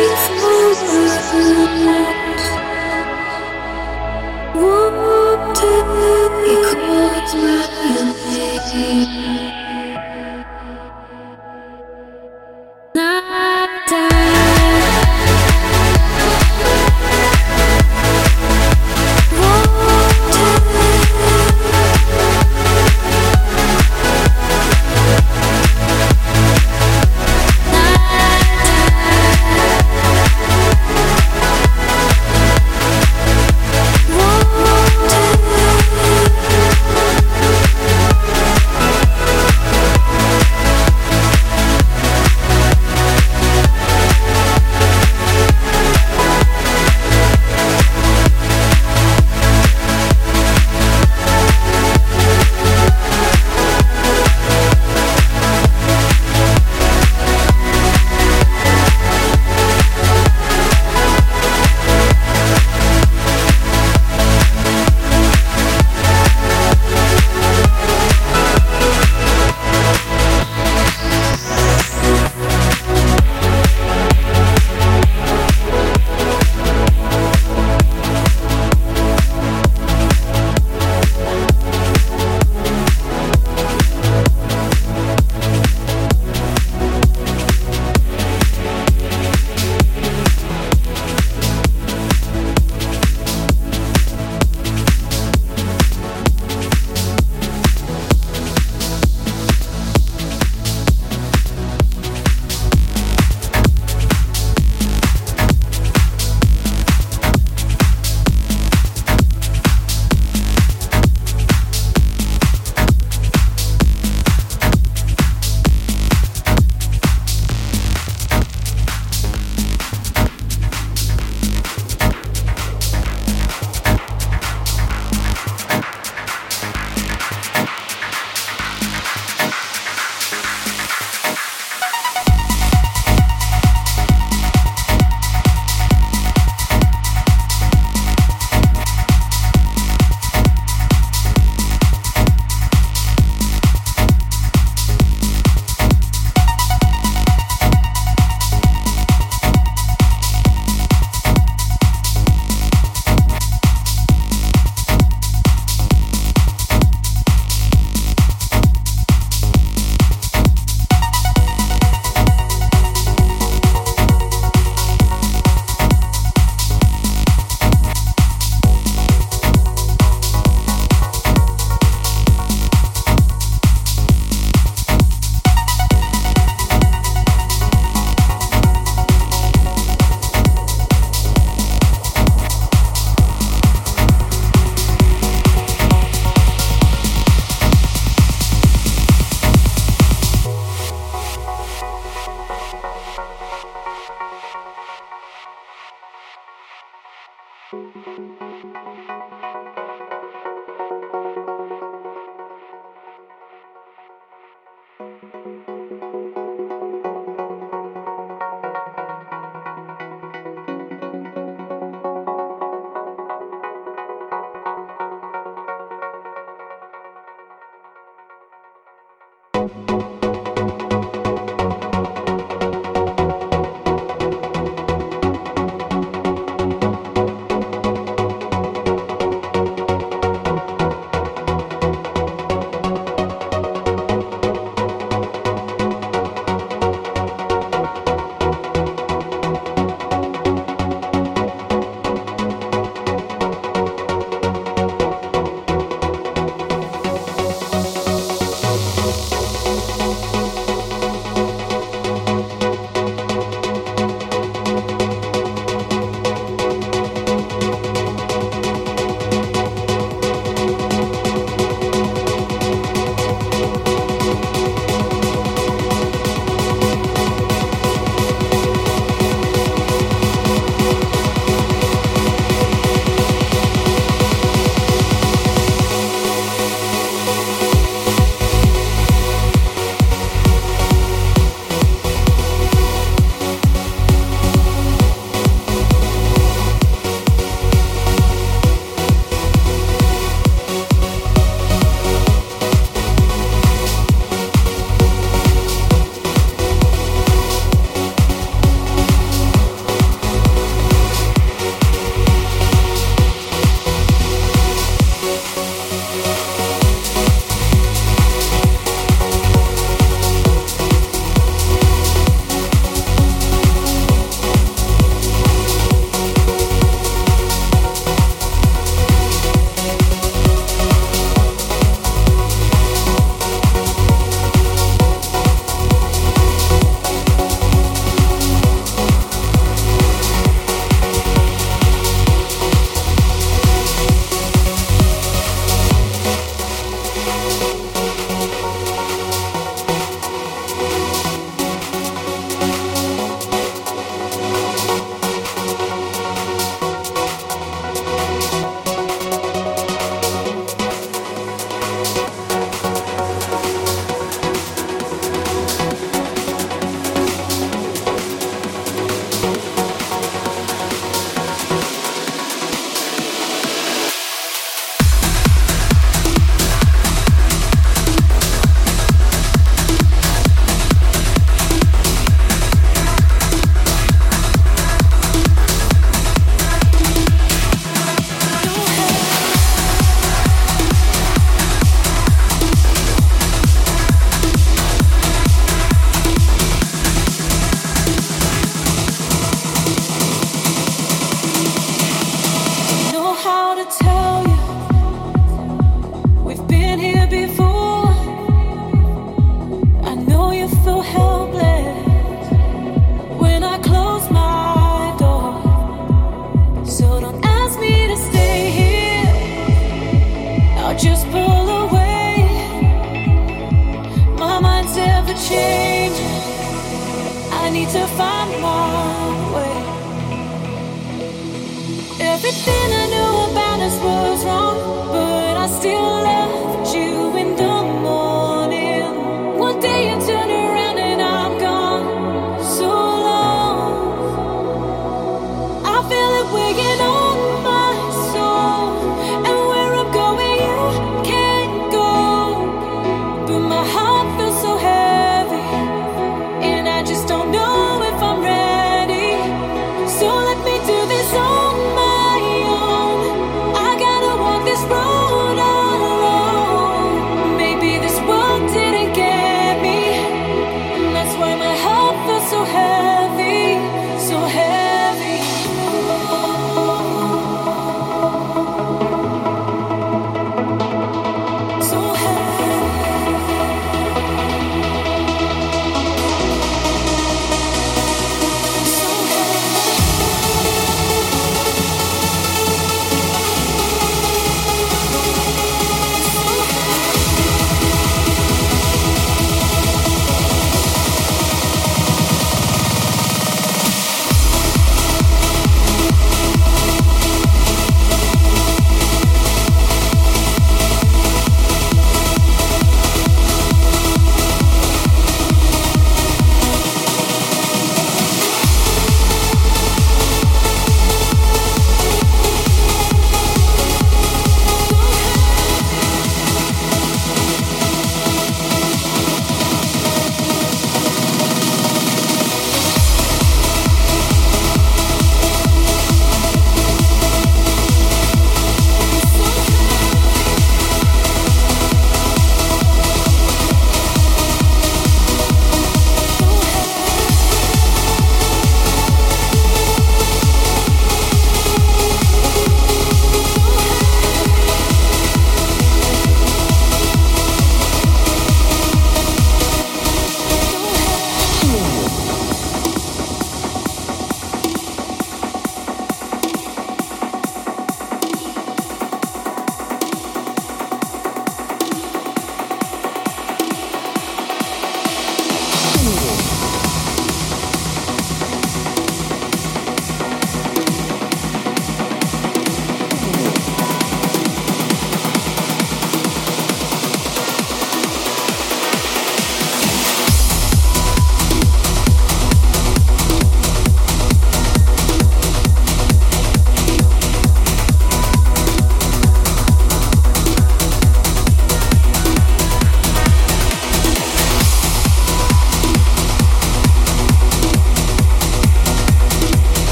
Thank you.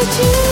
Without Without